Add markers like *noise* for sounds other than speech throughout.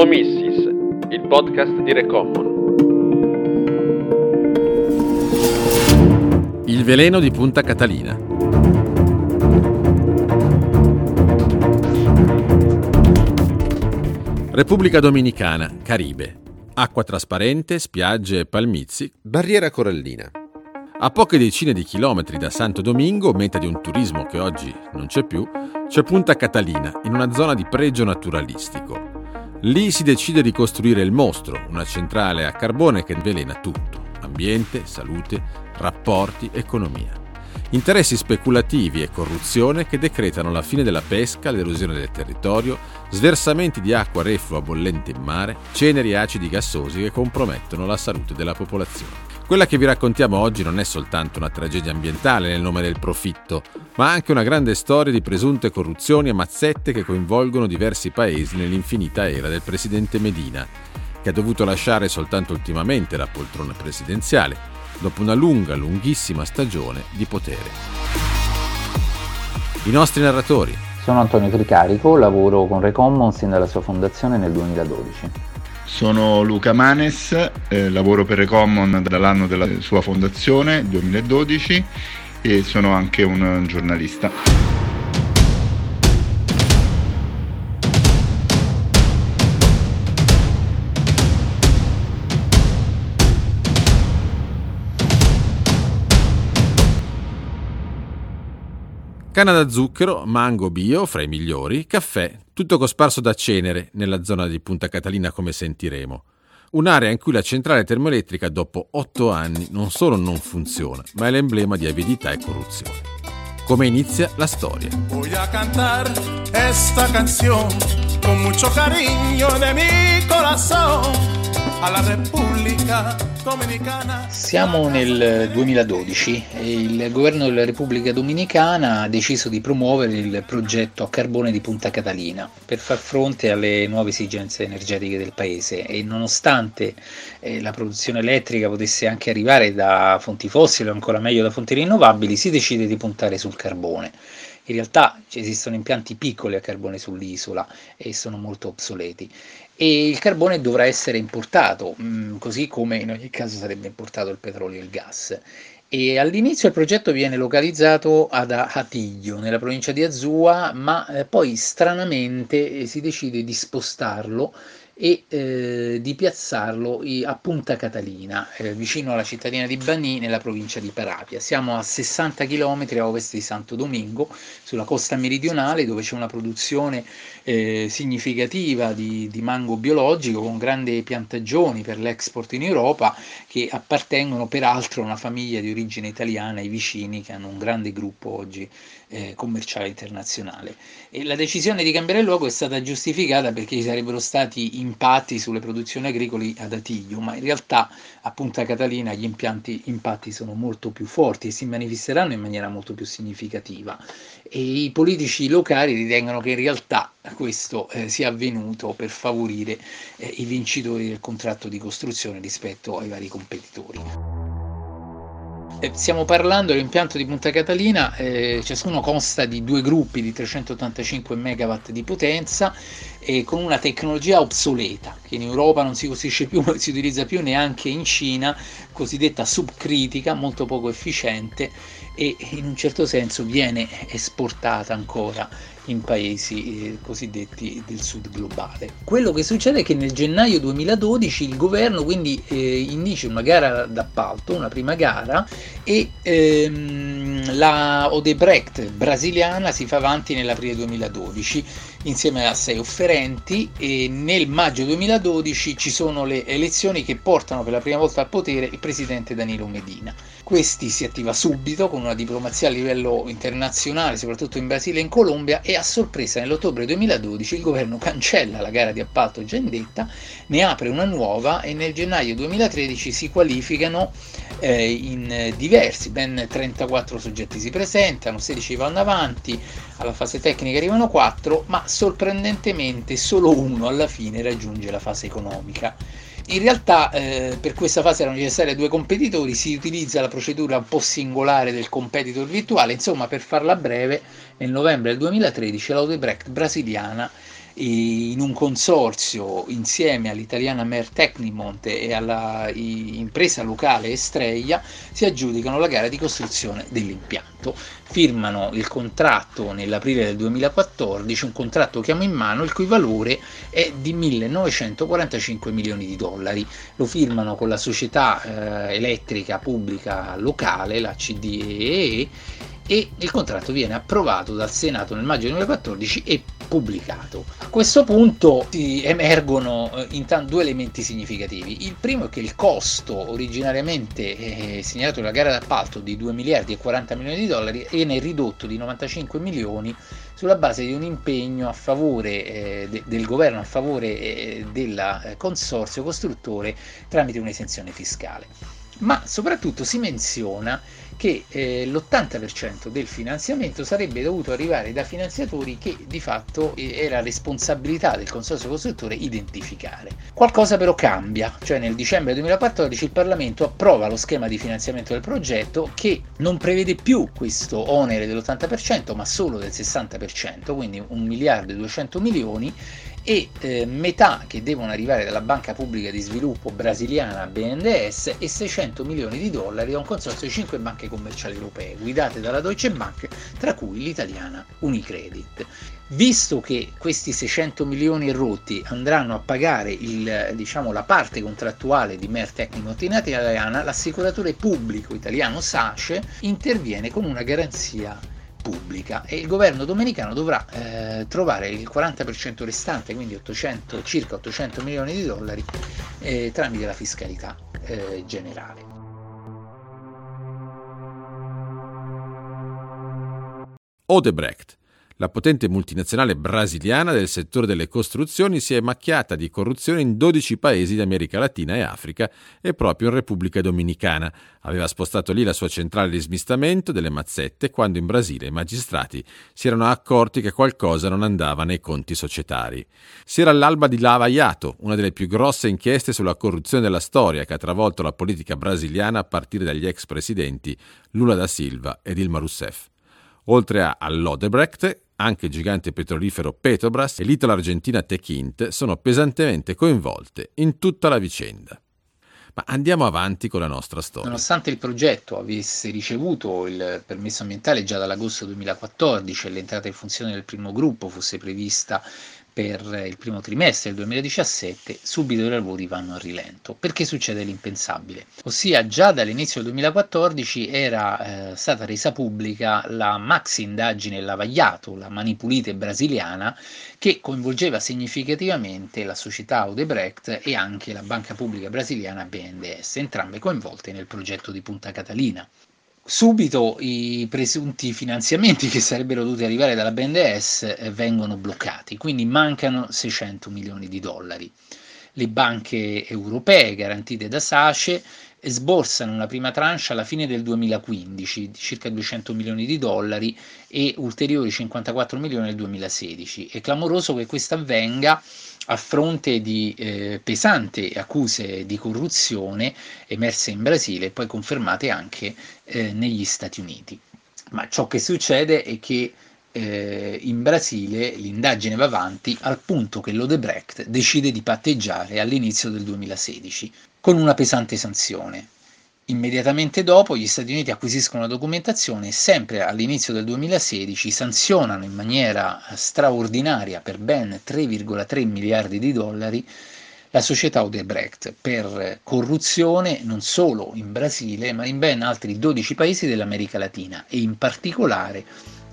Omissis, il podcast di Recommon. Il veleno di Punta Catalina. Repubblica Dominicana, Caribe. Acqua trasparente, spiagge e palmizi, barriera corallina. A poche decine di chilometri da Santo Domingo, meta di un turismo che oggi non c'è più, c'è Punta Catalina, in una zona di pregio naturalistico. Lì si decide di costruire il mostro, una centrale a carbone che velena tutto, ambiente, salute, rapporti, economia. Interessi speculativi e corruzione che decretano la fine della pesca, l'erosione del territorio, sversamenti di acqua reflua bollente in mare, ceneri acidi gassosi che compromettono la salute della popolazione. Quella che vi raccontiamo oggi non è soltanto una tragedia ambientale nel nome del profitto, ma anche una grande storia di presunte corruzioni e mazzette che coinvolgono diversi paesi nell'infinita era del presidente Medina, che ha dovuto lasciare soltanto ultimamente la poltrona presidenziale, dopo una lunga, lunghissima stagione di potere. I nostri narratori. Sono Antonio Tricarico, lavoro con Recommon sin dalla sua fondazione nel 2012. Sono Luca Manes, eh, lavoro per Recommon dall'anno della sua fondazione, 2012, e sono anche un giornalista. Canna da zucchero, mango bio, fra i migliori, caffè, tutto cosparso da cenere nella zona di Punta Catalina come sentiremo. Un'area in cui la centrale termoelettrica dopo otto anni non solo non funziona, ma è l'emblema di avidità e corruzione. Come inizia la storia? Voy a cantar esta canción con mucho cariño de mi corazón alla Repubblica Dominicana. Siamo nel 2012 e il governo della Repubblica Dominicana ha deciso di promuovere il progetto a carbone di Punta Catalina per far fronte alle nuove esigenze energetiche del paese e nonostante eh, la produzione elettrica potesse anche arrivare da fonti fossili o ancora meglio da fonti rinnovabili, si decide di puntare sul carbone. In realtà esistono impianti piccoli a carbone sull'isola e sono molto obsoleti e il carbone dovrà essere importato, mm, così come in ogni caso sarebbe importato il petrolio e il gas. E all'inizio il progetto viene localizzato ad Atiglio, nella provincia di Azua, ma eh, poi stranamente eh, si decide di spostarlo e eh, di piazzarlo a Punta Catalina, eh, vicino alla cittadina di Bani, nella provincia di Parapia. Siamo a 60 km a ovest di Santo Domingo, sulla costa meridionale, dove c'è una produzione eh, significativa di, di, mango biologico con grandi piantagioni per l'export in Europa, che appartengono peraltro a una famiglia di origine italiana, i vicini, che hanno un grande gruppo oggi eh, commerciale internazionale. E la decisione di cambiare luogo è stata giustificata perché ci sarebbero stati impatti sulle produzioni agricole ad Atiglio, ma in realtà a Punta Catalina gli impianti, impatti sono molto più forti e si manifesteranno in maniera molto più significativa. E i politici locali ritengono che in realtà questo eh, sia avvenuto per favorire eh, i vincitori del contratto di costruzione rispetto ai vari competitori. Stiamo parlando dell'impianto di Punta Catalina, eh, ciascuno consta di due gruppi di 385 MW di potenza e con una tecnologia obsoleta che in Europa non si costruisce più, *laughs* non si utilizza più neanche in Cina, cosiddetta subcritica, molto poco efficiente e in un certo senso viene esportata ancora in paesi eh, cosiddetti del sud globale. Quello che succede è che nel gennaio 2012 il governo quindi eh, indice una gara d'appalto, una prima gara e ehm, la Odebrecht brasiliana si fa avanti nell'aprile 2012 insieme a sei offerenti e nel maggio 2012 ci sono le elezioni che portano per la prima volta al potere il presidente Danilo Medina. Questi si attiva subito con una diplomazia a livello internazionale, soprattutto in Brasile e in Colombia, e a sorpresa nell'ottobre 2012 il governo cancella la gara di appalto già indetta, ne apre una nuova e nel gennaio 2013 si qualificano eh, in diversi, ben 34 soggetti si presentano, 16 vanno avanti, alla fase tecnica arrivano 4, ma sorprendentemente solo uno alla fine raggiunge la fase economica. In realtà eh, per questa fase erano necessari due competitori, si utilizza la procedura un po' singolare del competitor virtuale, insomma per farla breve nel novembre del 2013 l'Audebrecht brasiliana in un consorzio insieme all'italiana Mer Tecnimont e all'impresa locale Estrella si aggiudicano la gara di costruzione dell'impianto. Firmano il contratto nell'aprile del 2014, un contratto che abbiamo in mano il cui valore è di 1945 milioni di dollari. Lo firmano con la società eh, elettrica pubblica locale, la CDEE, e il contratto viene approvato dal Senato nel maggio 2014 e pubblicato. A questo punto emergono eh, intanto due elementi significativi. Il primo è che il costo originariamente eh, segnalato nella gara d'appalto di 2 miliardi e 40 milioni di dollari viene ridotto di 95 milioni sulla base di un impegno a favore eh, de- del governo, a favore eh, del eh, consorzio costruttore tramite un'esenzione fiscale. Ma soprattutto si menziona che eh, l'80% del finanziamento sarebbe dovuto arrivare da finanziatori che di fatto era responsabilità del consorzio costruttore identificare. Qualcosa però cambia, cioè nel dicembre 2014 il Parlamento approva lo schema di finanziamento del progetto che non prevede più questo onere dell'80% ma solo del 60%, quindi 1 miliardo e 200 milioni e eh, metà che devono arrivare dalla Banca Pubblica di Sviluppo brasiliana BNDES e 600 milioni di dollari da un consorzio di 5 banche commerciali europee guidate dalla Deutsche Bank, tra cui l'italiana Unicredit. Visto che questi 600 milioni rotti andranno a pagare il, diciamo, la parte contrattuale di Mer Tecnico Italiana, l'assicuratore pubblico italiano SACE interviene con una garanzia pubblica e il governo domenicano dovrà eh, trovare il 40% restante, quindi 800, circa 800 milioni di dollari, eh, tramite la fiscalità eh, generale. Odebrecht la potente multinazionale brasiliana del settore delle costruzioni si è macchiata di corruzione in 12 paesi di America Latina e Africa e proprio in Repubblica Dominicana. Aveva spostato lì la sua centrale di smistamento delle mazzette quando in Brasile i magistrati si erano accorti che qualcosa non andava nei conti societari. Si era all'alba di Lava Yato, una delle più grosse inchieste sulla corruzione della storia che ha travolto la politica brasiliana a partire dagli ex presidenti Lula da Silva e Dilma Rousseff. Oltre all'Odebrecht, anche il gigante petrolifero Petrobras e l'italo-argentina Techint sono pesantemente coinvolte in tutta la vicenda. Ma andiamo avanti con la nostra storia. Nonostante il progetto avesse ricevuto il permesso ambientale già dall'agosto 2014 e l'entrata in funzione del primo gruppo fosse prevista per il primo trimestre del 2017, subito i lavori vanno a rilento. Perché succede l'impensabile? Ossia, già dall'inizio del 2014 era eh, stata resa pubblica la maxi indagine Lavagliato, la manipulite brasiliana, che coinvolgeva significativamente la società Odebrecht e anche la banca pubblica brasiliana BNDES, entrambe coinvolte nel progetto di Punta Catalina subito i presunti finanziamenti che sarebbero dovuti arrivare dalla BNDES eh, vengono bloccati, quindi mancano 600 milioni di dollari. Le banche europee garantite da SACE sborsano una prima tranche alla fine del 2015 di circa 200 milioni di dollari e ulteriori 54 milioni nel 2016. È clamoroso che questo avvenga a fronte di eh, pesanti accuse di corruzione emerse in Brasile e poi confermate anche eh, negli Stati Uniti. Ma ciò che succede è che eh, in Brasile l'indagine va avanti al punto che l'Odebrecht decide di patteggiare all'inizio del 2016 con una pesante sanzione. Immediatamente dopo gli Stati Uniti acquisiscono la documentazione e sempre all'inizio del 2016 sanzionano in maniera straordinaria per ben 3,3 miliardi di dollari la società Odebrecht per corruzione non solo in Brasile ma in ben altri 12 paesi dell'America Latina e in particolare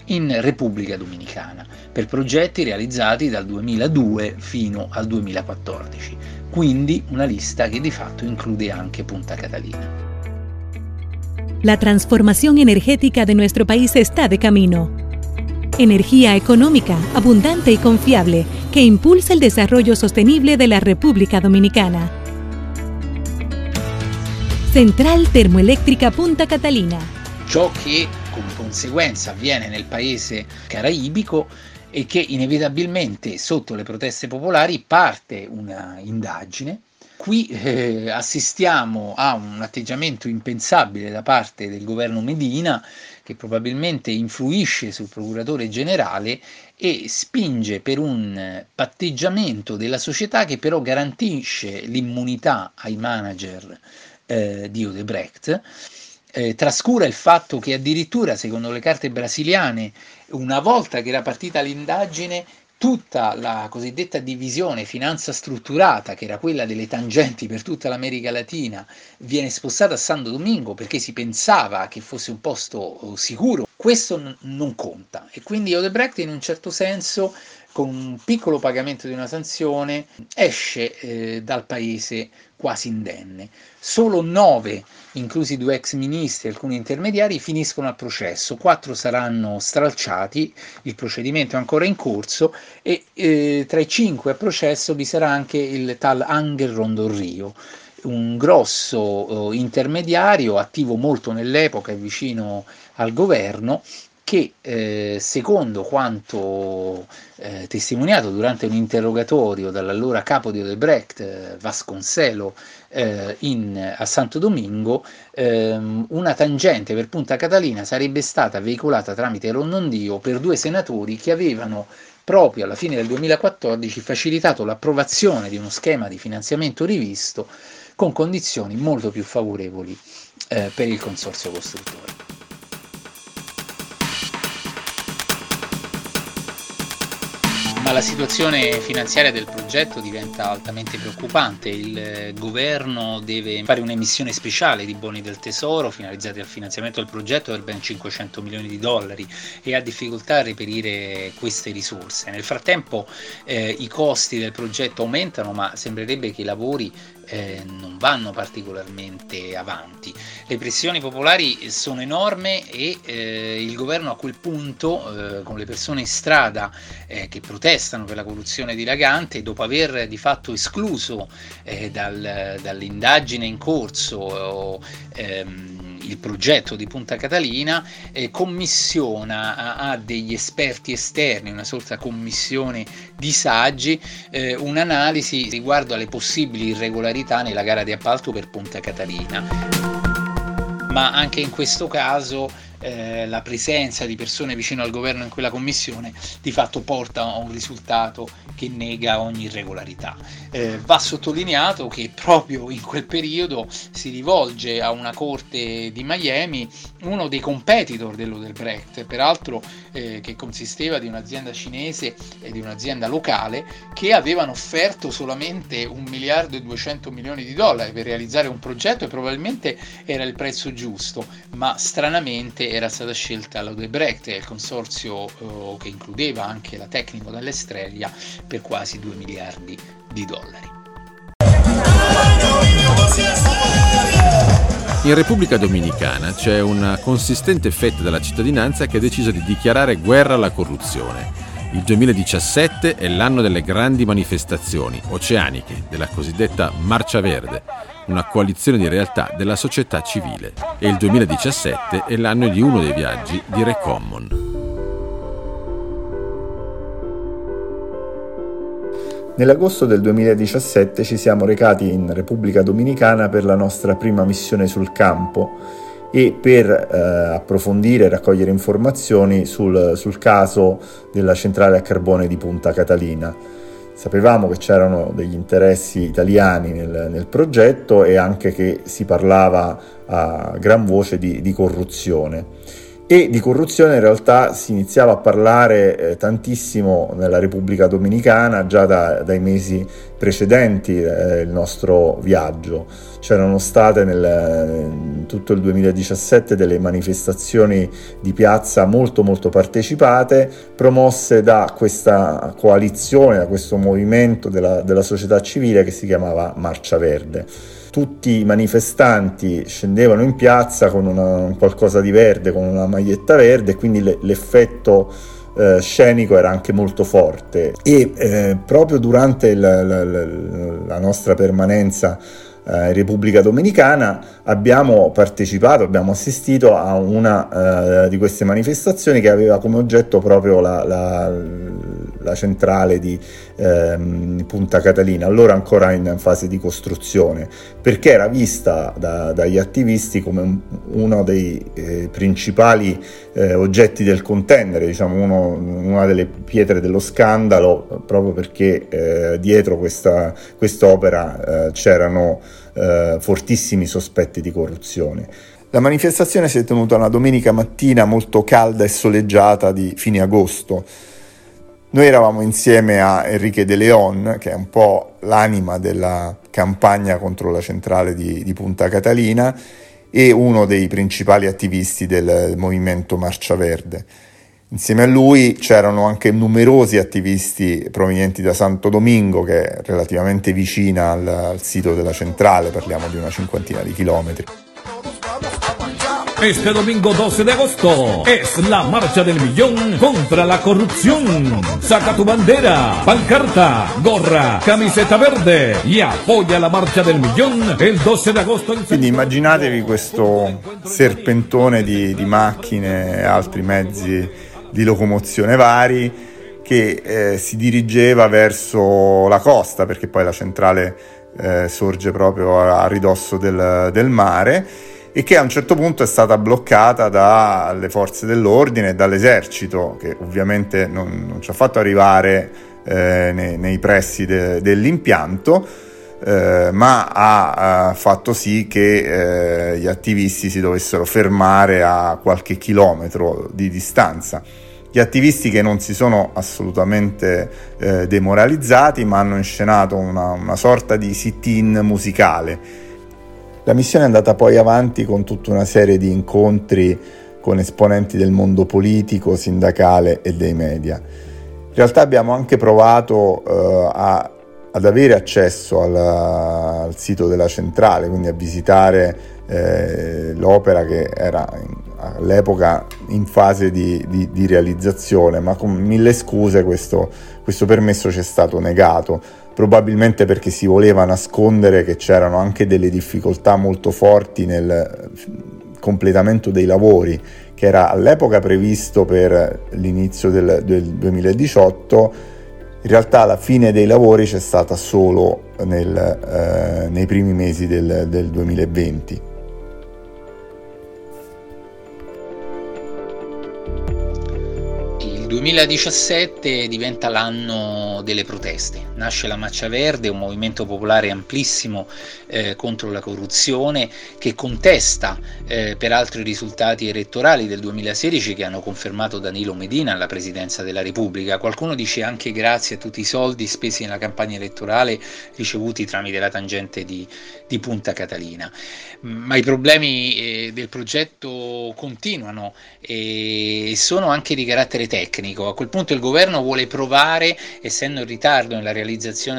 in Repubblica Dominicana per progetti realizzati dal 2002 fino al 2014, quindi una lista che di fatto include anche Punta Catalina. La transformación energética de nuestro país está de camino. Energía económica, abundante y confiable que impulsa el desarrollo sostenible de la República Dominicana. Central Termoeléctrica Punta Catalina. Ciò che come conseguenza avviene nel paese caraibico è che inevitabilmente sotto le proteste popolari parte una indagine. Qui eh, assistiamo a un atteggiamento impensabile da parte del governo Medina che probabilmente influisce sul procuratore generale e spinge per un patteggiamento della società che però garantisce l'immunità ai manager eh, di Odebrecht. Eh, trascura il fatto che addirittura, secondo le carte brasiliane, una volta che era partita l'indagine, tutta la cosiddetta divisione finanza strutturata, che era quella delle tangenti per tutta l'America Latina, viene spostata a Santo Domingo perché si pensava che fosse un posto oh, sicuro, questo n- non conta. E quindi Odebrecht in un certo senso con un piccolo pagamento di una sanzione esce eh, dal paese quasi indenne. Solo nove, inclusi due ex ministri e alcuni intermediari, finiscono al processo, quattro saranno stralciati, il procedimento è ancora in corso e eh, tra i cinque a processo vi sarà anche il tal Angel Rondorrio un grosso eh, intermediario attivo molto nell'epoca e vicino al governo che eh, secondo quanto eh, testimoniato durante un interrogatorio dall'allora capo di Odebrecht, eh, Vasconcelo, eh, in, a Santo Domingo, ehm, una tangente per Punta Catalina sarebbe stata veicolata tramite Rondondio per due senatori che avevano proprio alla fine del 2014 facilitato l'approvazione di uno schema di finanziamento rivisto con condizioni molto più favorevoli eh, per il consorzio costruttore. Ma la situazione finanziaria del progetto diventa altamente preoccupante. Il eh, governo deve fare un'emissione speciale di buoni del tesoro finalizzati al finanziamento del progetto per ben 500 milioni di dollari e ha difficoltà a reperire queste risorse. Nel frattempo eh, i costi del progetto aumentano, ma sembrerebbe che i lavori eh, non vanno particolarmente avanti. Le pressioni popolari sono enormi e eh, il governo a quel punto, eh, con le persone in strada eh, che protestano per la corruzione dilagante, dopo aver di fatto escluso eh, dal, dall'indagine in corso ehm, il progetto di Punta Catalina, eh, commissiona a, a, degli esperti esterni, una sorta commissione di saggi, eh, un'analisi riguardo alle possibili irregolarità nella gara di appalto per Punta Catalina. Ma anche in questo caso eh, la presenza di persone vicino al governo in quella commissione di fatto porta a un risultato che nega ogni irregolarità. Eh, va sottolineato che proprio in quel periodo si rivolge a una corte di Miami uno dei competitor dell'Odelbrecht, peraltro eh, che consisteva di un'azienda cinese e di un'azienda locale che avevano offerto solamente un miliardo e 200 milioni di dollari per realizzare un progetto e probabilmente era il prezzo giusto, ma stranamente era stata scelta l'Odebrecht e il consorzio eh, che includeva anche la Tecnico dall'Estrella per quasi 2 miliardi di dollari. In Repubblica Dominicana c'è una consistente fetta della cittadinanza che ha deciso di dichiarare guerra alla corruzione. Il 2017 è l'anno delle grandi manifestazioni oceaniche, della cosiddetta Marcia Verde, una coalizione di realtà della società civile. E il 2017 è l'anno di uno dei viaggi di Recommon. Nell'agosto del 2017 ci siamo recati in Repubblica Dominicana per la nostra prima missione sul campo e per eh, approfondire e raccogliere informazioni sul, sul caso della centrale a carbone di Punta Catalina. Sapevamo che c'erano degli interessi italiani nel, nel, progetto e anche che si parlava a gran voce di, di corruzione e di corruzione in realtà si iniziava a parlare eh, tantissimo nella Repubblica Dominicana già da, dai mesi precedenti eh, il nostro viaggio. C'erano state nel, in tutto il 2017 delle manifestazioni di piazza molto molto partecipate, promosse da questa coalizione, da questo movimento della, della società civile che si chiamava Marcia Verde tutti i manifestanti scendevano in piazza con una, qualcosa di verde, con una maglietta verde, quindi le, l'effetto eh, scenico era anche molto forte. E eh, proprio durante la, la, la, nostra permanenza eh, in Repubblica Dominicana abbiamo partecipato, abbiamo assistito a una eh, di queste manifestazioni che aveva come oggetto proprio la, la centrale di ehm, Punta Catalina, allora ancora in fase di costruzione, perché era vista da, dagli attivisti come uno dei eh, principali eh, oggetti del contendere, diciamo uno, una delle pietre dello scandalo, proprio perché eh, dietro questa quest'opera eh, c'erano eh, fortissimi sospetti di corruzione. La manifestazione si è tenuta una domenica mattina molto calda e soleggiata di fine agosto. Noi eravamo insieme a Enrique De Leon, che è un po' l'anima della campagna contro la centrale di, di Punta Catalina e uno dei principali attivisti del movimento Marcia Verde. Insieme a lui c'erano anche numerosi attivisti provenienti da Santo Domingo, che è relativamente vicina al, al sito della centrale, parliamo di una cinquantina di chilometri. Este domingo 12 de agosto es la marcha del millón contra la corrupción. Saca tu bandera, pancarta, gorra, camiseta verde y apoya la marcia del millón el 12 de agosto. In Quindi immaginatevi questo serpentone di, di macchine e altri mezzi di locomozione vari che eh, si dirigeva verso la costa perché poi la centrale eh, sorge proprio a, a ridosso del, del, mare e che a un certo punto è stata bloccata dalle forze dell'ordine e dall'esercito che ovviamente non, non ci ha fatto arrivare eh, nei, nei, pressi de, dell'impianto eh, ma ha, ha, fatto sì che eh, gli attivisti si dovessero fermare a qualche chilometro di distanza gli attivisti che non si sono assolutamente eh, demoralizzati ma hanno inscenato una, una sorta di sit-in musicale. La missione è andata poi avanti con tutta una serie di incontri con esponenti del mondo politico, sindacale e dei media. In realtà abbiamo anche provato eh, a, ad avere accesso alla, al sito della centrale, quindi a visitare eh, l'opera che era in, all'epoca in fase di, di, di, realizzazione, ma con mille scuse questo, questo permesso ci è stato negato, probabilmente perché si voleva nascondere che c'erano anche delle difficoltà molto forti nel completamento dei lavori, che era all'epoca previsto per l'inizio del, del 2018 in realtà la fine dei lavori c'è stata solo nel, eh, nei primi mesi del, del 2020. 2017 diventa l'anno delle proteste, nasce la Maccia Verde, un movimento popolare amplissimo eh, contro la corruzione che contesta eh, peraltro i risultati elettorali del 2016 che hanno confermato Danilo Medina alla presidenza della Repubblica. Qualcuno dice anche grazie a tutti i soldi spesi nella campagna elettorale ricevuti tramite la tangente di, di Punta Catalina. Ma i problemi eh, del progetto continuano e sono anche di carattere tecnico tecnico. A quel punto il governo vuole provare, essendo in ritardo nella realizzazione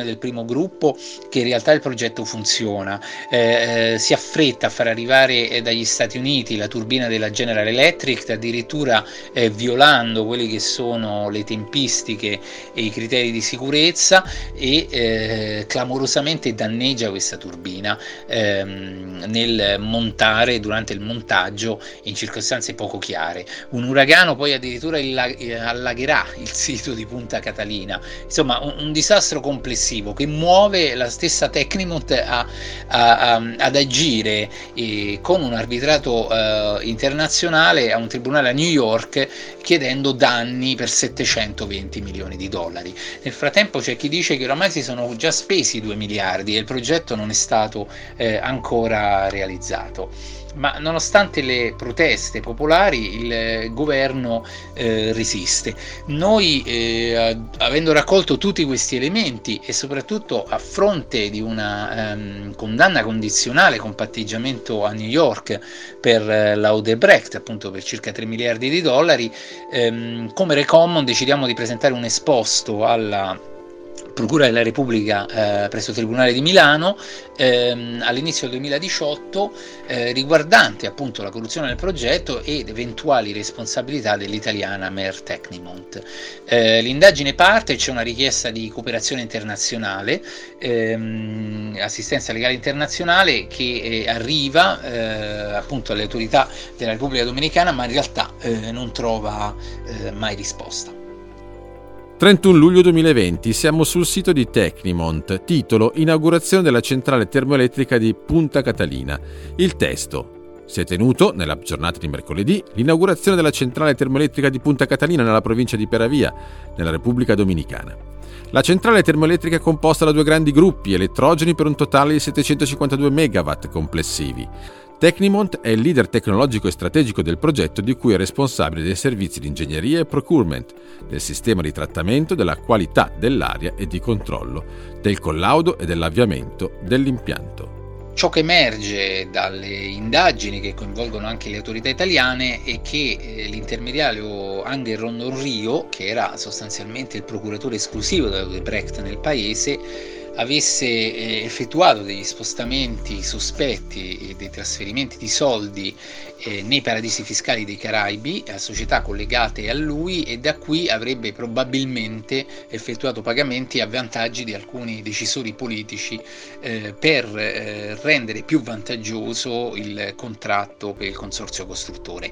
del primo gruppo, che in realtà il progetto funziona. Eh, eh, si affretta a far arrivare eh, dagli Stati Uniti la turbina della General Electric, addirittura eh, violando quelle che sono le tempistiche e i criteri di sicurezza e eh, clamorosamente danneggia questa turbina ehm, nel montare durante il montaggio in circostanze poco chiare. Un uragano poi addirittura il, allagherà il sito di Punta Catalina. Insomma, un, un disastro complessivo che muove la stessa Tecnimont a, a, a, ad agire eh, con un arbitrato eh, internazionale a un tribunale a New York chiedendo danni per 720 milioni di dollari. Nel frattempo c'è chi dice che oramai si sono già spesi 2 miliardi e il progetto non è stato eh, ancora realizzato ma nonostante le proteste popolari il governo eh, resiste. Noi, eh, avendo raccolto tutti questi elementi e soprattutto a fronte di una ehm, condanna condizionale con patteggiamento a New York per eh, la Odebrecht, appunto per circa 3 miliardi di dollari, ehm, come Recommon decidiamo di presentare un esposto alla Procura della Repubblica eh, presso il Tribunale di Milano ehm, all'inizio del 2018 eh, riguardante appunto la corruzione del progetto ed eventuali responsabilità dell'italiana Mer Tecnimont. Eh, l'indagine parte, c'è una richiesta di cooperazione internazionale, ehm, assistenza legale internazionale che eh, arriva eh, appunto alle autorità della Repubblica Dominicana ma in realtà eh, non trova mai risposta. 31 luglio 2020 siamo sul sito di Tecnimont, titolo Inaugurazione della centrale termoelettrica di Punta Catalina. Il testo. Si è tenuto, nella giornata di mercoledì, l'inaugurazione della centrale termoelettrica di Punta Catalina nella provincia di Peravia, nella Repubblica Dominicana. La centrale termoelettrica è composta da due grandi gruppi elettrogeni per un totale di 752 MW complessivi. Tecnimont è il leader tecnologico e strategico del progetto di cui è responsabile dei servizi di ingegneria e procurement, del sistema di trattamento della qualità dell'aria e di controllo, del collaudo e dell'avviamento dell'impianto. Ciò che emerge dalle indagini che coinvolgono anche le autorità italiane è che eh, l'intermediario Angel Rondon Rio, che era sostanzialmente il procuratore esclusivo dell'Odebrecht nel paese, avesse eh, effettuato degli spostamenti sospetti e dei trasferimenti di soldi eh, nei paradisi fiscali dei Caraibi a società collegate a lui e da qui avrebbe probabilmente effettuato pagamenti a vantaggi di alcuni decisori politici eh, per eh, rendere più vantaggioso il contratto per il consorzio costruttore.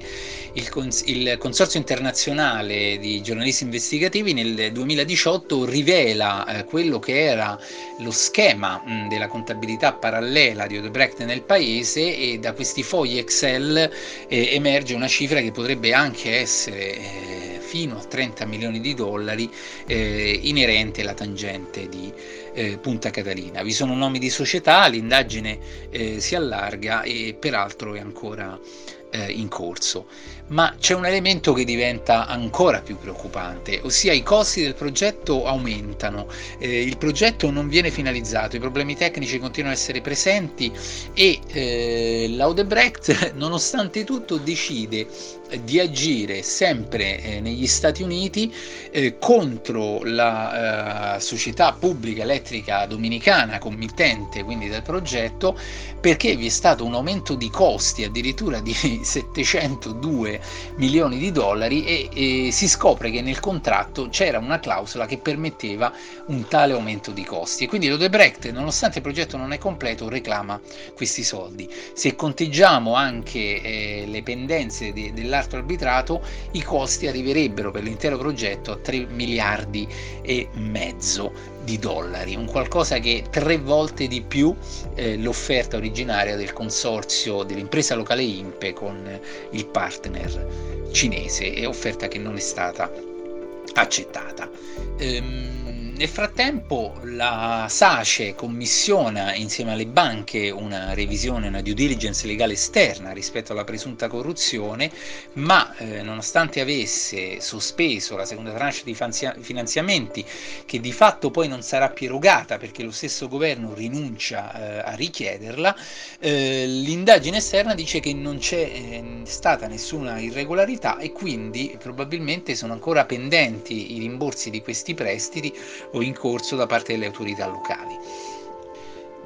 Il, cons- il consorzio internazionale di giornalisti investigativi nel 2018 rivela eh, quello che era lo schema mh, della contabilità parallela di Odebrecht nel paese e da questi fogli Excel eh, emerge una cifra che potrebbe anche essere eh, fino a 30 milioni di dollari eh, inerente alla tangente di eh, Punta Catalina. Vi sono nomi di società, l'indagine eh, si allarga e peraltro è ancora eh, in corso. Ma c'è un elemento che diventa ancora più preoccupante, ossia i costi del progetto aumentano, eh, il progetto non viene finalizzato, i problemi tecnici continuano a essere presenti e eh, l'Audebrecht, *laughs* nonostante tutto, decide di agire sempre eh, negli Stati Uniti eh, contro la eh, società pubblica elettrica dominicana committente quindi del progetto perché vi è stato un aumento di costi addirittura di *laughs* 702 milioni di dollari e, e si scopre che nel contratto c'era una clausola che permetteva un tale aumento di costi. E quindi l'Odebrecht nonostante il progetto non è completo reclama questi soldi. Se conteggiamo anche eh, le pendenze de, dell'arte certo arbitrato i costi arriverebbero per l'intero progetto a 3 miliardi e mezzo di dollari, un qualcosa che tre volte di più eh, l'offerta originaria del consorzio dell'impresa locale INPE con il partner cinese e offerta che non è stata accettata. Ehm, nel frattempo la SACE commissiona insieme alle banche una revisione, una due diligence legale esterna rispetto alla presunta corruzione, ma eh, nonostante avesse sospeso la seconda tranche di finanziamenti, che di fatto poi non sarà più erogata perché lo stesso governo rinuncia eh, a richiederla, eh, l'indagine esterna dice che non c'è eh, stata nessuna irregolarità e quindi probabilmente sono ancora pendenti i rimborsi di questi prestiti o in corso da parte delle autorità locali.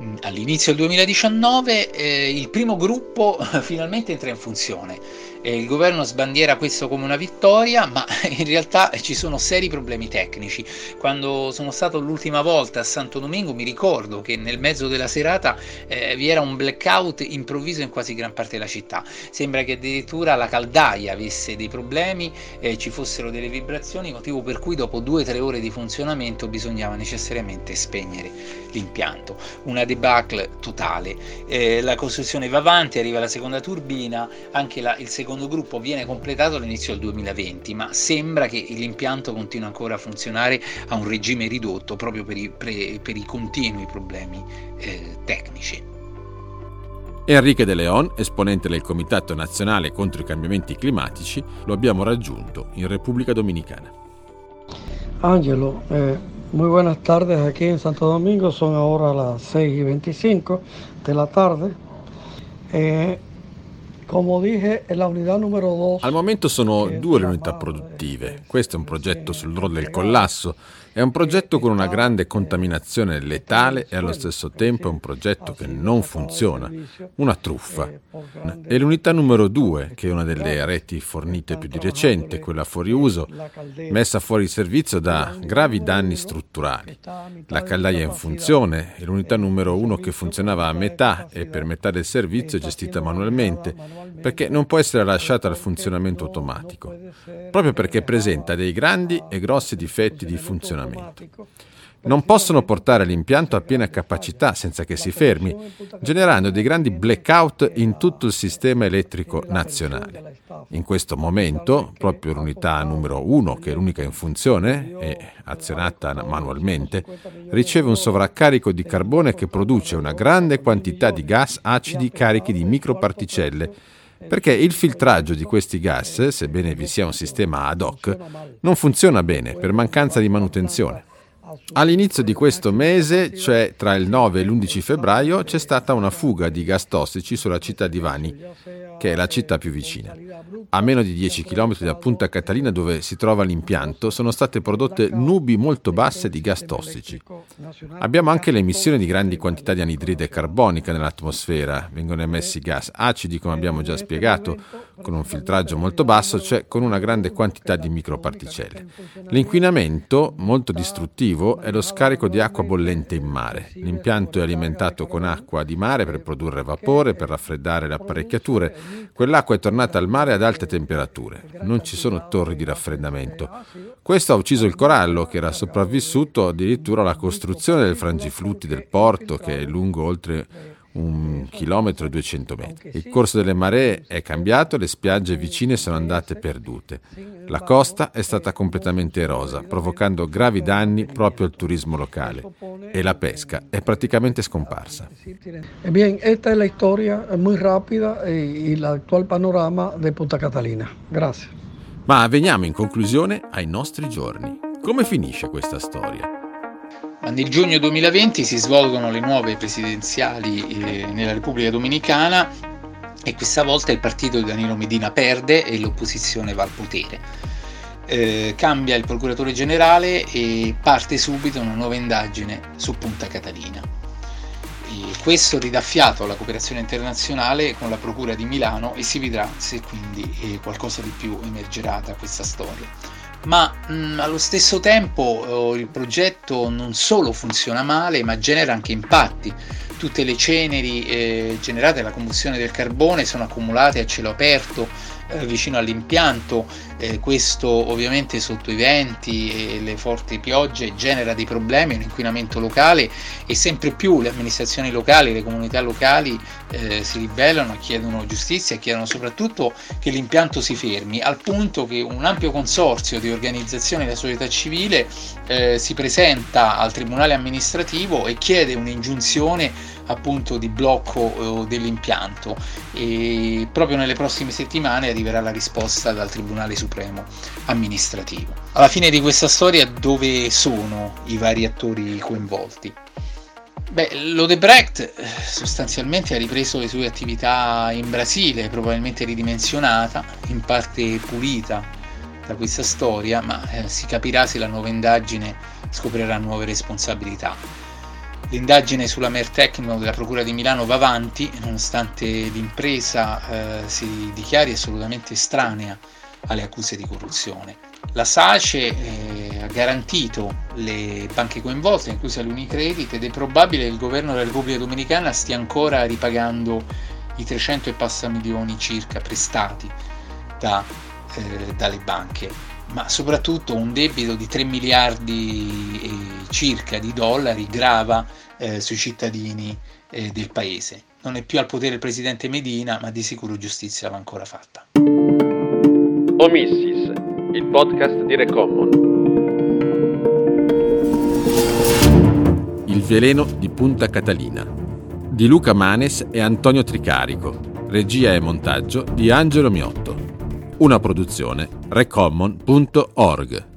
Mm, all'inizio del 2019 eh, il primo gruppo *laughs* finalmente entra in funzione eh, il governo sbandiera questo come una vittoria, ma *laughs* in realtà ci sono seri problemi tecnici. Quando sono stato l'ultima volta a Santo Domingo mi ricordo che nel mezzo della serata eh, vi era un blackout improvviso in quasi gran parte della città. Sembra che addirittura la caldaia avesse dei problemi, eh, ci fossero delle vibrazioni, motivo per cui dopo due o tre ore di funzionamento bisognava necessariamente spegnere l'impianto. Una debacle totale. Eh, la costruzione va avanti, arriva la seconda turbina, anche la, il secondo gruppo viene completato all'inizio del 2020, ma sembra che l'impianto continui ancora a funzionare a un regime ridotto proprio per i, pre, per i continui problemi eh, tecnici. Enrique De Leon, esponente del Comitato Nazionale contro i cambiamenti climatici, lo abbiamo raggiunto in Repubblica Dominicana. Angelo, eh, muy buenas tardes aquí en Santo Domingo, son ahora las 6 y 25 de la tarde. Eh, Come dije, la unità numero 2. Al momento sono due le unità produttive. Questo è un progetto sul roll del collasso è un progetto con una grande contaminazione letale e allo stesso tempo è un progetto che non funziona, una truffa. E l'unità numero due, che è una delle reti fornite più di recente, quella fuori uso, messa fuori servizio da gravi danni strutturali. La caldaia è in funzione e l'unità numero uno che funzionava a metà e per metà del servizio è gestita manualmente, perché non può essere lasciata al funzionamento automatico, proprio perché presenta dei grandi e grossi difetti di funzionamento. Non possono portare l'impianto a piena capacità senza che si fermi, generando dei grandi blackout in tutto il sistema elettrico nazionale. In questo momento, proprio l'unità numero 1, che è l'unica in funzione e azionata manualmente, riceve un sovraccarico di carbone che produce una grande quantità di gas acidi carichi di microparticelle perché il filtraggio di questi gas, sebbene vi sia un sistema ad hoc, non funziona bene per mancanza di manutenzione. All'inizio di questo mese, cioè tra il 9 e l'11 febbraio, c'è stata una fuga di gas tossici sulla città di Vani, che è la città più vicina. A meno di 10 km da Punta Catalina, dove si trova l'impianto, sono state prodotte nubi molto basse di gas tossici. Abbiamo anche l'emissione di grandi quantità di anidride carbonica nell'atmosfera. Vengono emessi gas acidi, come abbiamo già spiegato, con un filtraggio molto basso, cioè con una grande quantità di microparticelle. L'inquinamento, molto distruttivo, è lo scarico di acqua bollente in mare. L'impianto è alimentato con acqua di mare per produrre vapore, per raffreddare le apparecchiature. Quell'acqua è tornata al mare ad alte temperature. Non ci sono torri di raffreddamento. Questo ha ucciso il corallo, che era sopravvissuto addirittura alla costruzione del frangiflutti del porto, che è lungo oltre un chilometro e 200 metri. Il corso delle maree è cambiato, le spiagge vicine sono andate perdute. La costa è stata completamente erosa, provocando gravi danni proprio al turismo locale e la pesca è praticamente scomparsa. Bien, questa è la storia molto rapida e l'attuale panorama di Punta Catalina. Grazie. Ma veniamo in conclusione ai nostri giorni. Come finisce questa storia? Nel giugno 2020 si svolgono le nuove presidenziali eh, nella Repubblica Dominicana e questa volta il partito di Danilo Medina perde e l'opposizione va al potere. Eh, cambia il procuratore generale e parte subito una nuova indagine su Punta Catalina. E questo ridà fiato alla cooperazione internazionale con la Procura di Milano e si vedrà se quindi eh, qualcosa di più emergerà da questa storia ma mh, mm, allo stesso tempo oh, il progetto non solo funziona male, ma genera anche impatti. Tutte le ceneri eh, generate dalla combustione del carbone sono accumulate a cielo aperto eh, vicino all'impianto, eh, questo ovviamente sotto i venti e le forti piogge genera dei problemi, un inquinamento locale e sempre più le amministrazioni locali, le comunità locali eh, si ribellano, chiedono giustizia e chiedono soprattutto che l'impianto si fermi, al punto che un ampio consorzio di organizzazioni della società civile eh, si presenta al Tribunale amministrativo e chiede un'ingiunzione appunto di blocco dell'impianto e proprio nelle prossime settimane arriverà la risposta dal Tribunale Supremo amministrativo. Alla fine di questa storia dove sono i vari attori coinvolti? Beh, l'Odebrecht eh, sostanzialmente ha ripreso le sue attività in Brasile, probabilmente ridimensionata, in parte pulita da questa storia, ma eh, si capirà se la nuova indagine scoprirà nuove responsabilità. L'indagine sulla Mertecno della Procura di Milano va avanti, nonostante l'impresa eh, si dichiari assolutamente estranea alle accuse di corruzione. La SACE eh, ha garantito le banche coinvolte, incluse l'Unicredit, ed è probabile che il governo della Repubblica Dominicana stia ancora ripagando i 300 e passa milioni circa prestati da, eh, dalle banche, ma soprattutto un debito di 3 miliardi circa di dollari grava eh, sui cittadini eh, del paese. Non è più al potere il presidente Medina, ma di sicuro giustizia va ancora fatta. Omissis, il podcast di Recommon. Il veleno di Punta Catalina di Luca Manes e Antonio Tricarico. Regia e montaggio di Angelo Miotto. Una produzione recommon.org.